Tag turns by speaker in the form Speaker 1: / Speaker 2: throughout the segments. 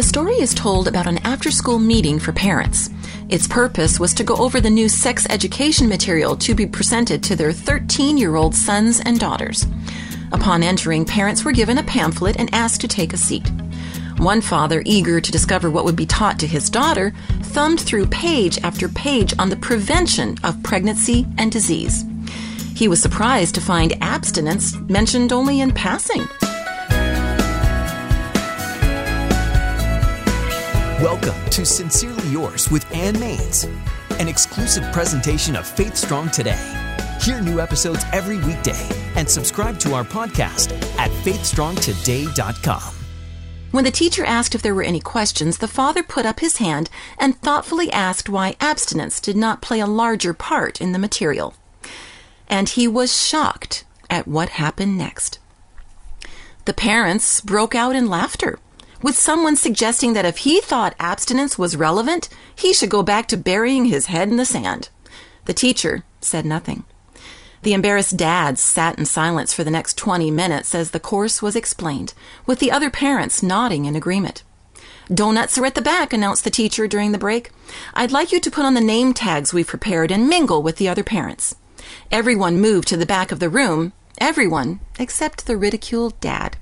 Speaker 1: The story is told about an after school meeting for parents. Its purpose was to go over the new sex education material to be presented to their 13 year old sons and daughters. Upon entering, parents were given a pamphlet and asked to take a seat. One father, eager to discover what would be taught to his daughter, thumbed through page after page on the prevention of pregnancy and disease. He was surprised to find abstinence mentioned only in passing.
Speaker 2: Welcome to Sincerely Yours with Ann Mainse, an exclusive presentation of Faith Strong Today. Hear new episodes every weekday and subscribe to our podcast at faithstrongtoday.com.
Speaker 1: When the teacher asked if there were any questions, the father put up his hand and thoughtfully asked why abstinence did not play a larger part in the material. And he was shocked at what happened next. The parents broke out in laughter with someone suggesting that if he thought abstinence was relevant, he should go back to burying his head in the sand. The teacher said nothing. The embarrassed dads sat in silence for the next 20 minutes as the course was explained, with the other parents nodding in agreement. Donuts are at the back, announced the teacher during the break. I'd like you to put on the name tags we've prepared and mingle with the other parents. Everyone moved to the back of the room, everyone except the ridiculed dad.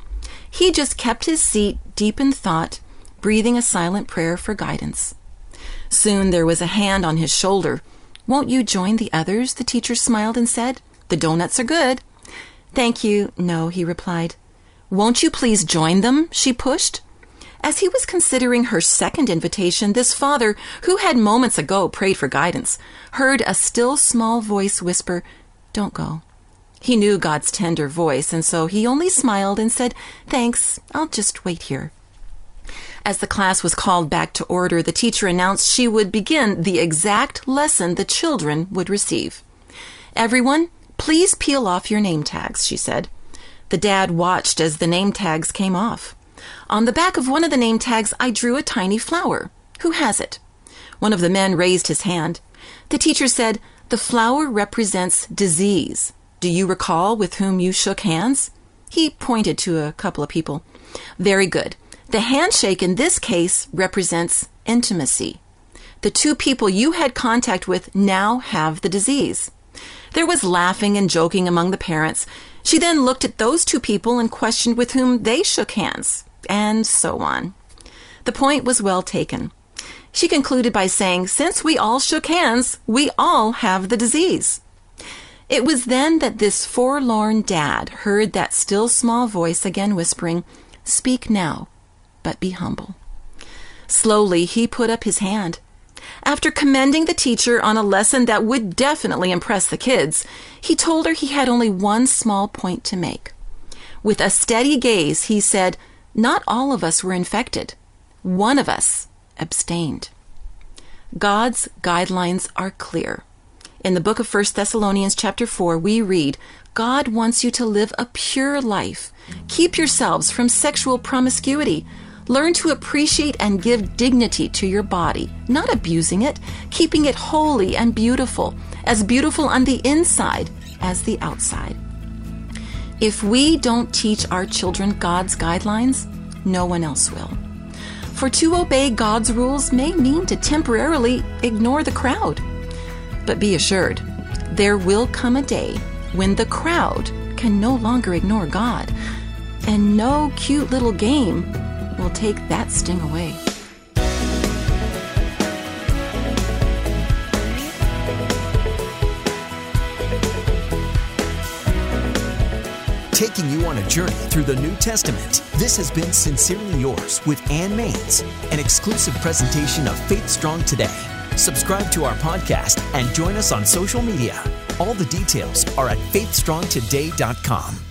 Speaker 1: He just kept his seat deep in thought, breathing a silent prayer for guidance. Soon there was a hand on his shoulder. Won't you join the others? The teacher smiled and said. The donuts are good. Thank you. No, he replied. Won't you please join them? She pushed. As he was considering her second invitation, this father, who had moments ago prayed for guidance, heard a still small voice whisper, Don't go. He knew God's tender voice, and so he only smiled and said, Thanks, I'll just wait here. As the class was called back to order, the teacher announced she would begin the exact lesson the children would receive. Everyone, please peel off your name tags, she said. The dad watched as the name tags came off. On the back of one of the name tags, I drew a tiny flower. Who has it? One of the men raised his hand. The teacher said, The flower represents disease. Do you recall with whom you shook hands? He pointed to a couple of people. Very good. The handshake in this case represents intimacy. The two people you had contact with now have the disease. There was laughing and joking among the parents. She then looked at those two people and questioned with whom they shook hands, and so on. The point was well taken. She concluded by saying, Since we all shook hands, we all have the disease. It was then that this forlorn dad heard that still small voice again whispering, Speak now, but be humble. Slowly he put up his hand. After commending the teacher on a lesson that would definitely impress the kids, he told her he had only one small point to make. With a steady gaze, he said, Not all of us were infected. One of us abstained. God's guidelines are clear. In the book of 1 Thessalonians chapter 4, we read, God wants you to live a pure life. Keep yourselves from sexual promiscuity. Learn to appreciate and give dignity to your body, not abusing it, keeping it holy and beautiful, as beautiful on the inside as the outside. If we don't teach our children God's guidelines, no one else will. For to obey God's rules may mean to temporarily ignore the crowd. But be assured, there will come a day when the crowd can no longer ignore God, and no cute little game will take that sting away.
Speaker 2: Taking you on a journey through the New Testament, this has been Sincerely Yours with Ann Mainse, an exclusive presentation of Faith Strong Today. Subscribe to our podcast and join us on social media. All the details are at faithstrongtoday.com.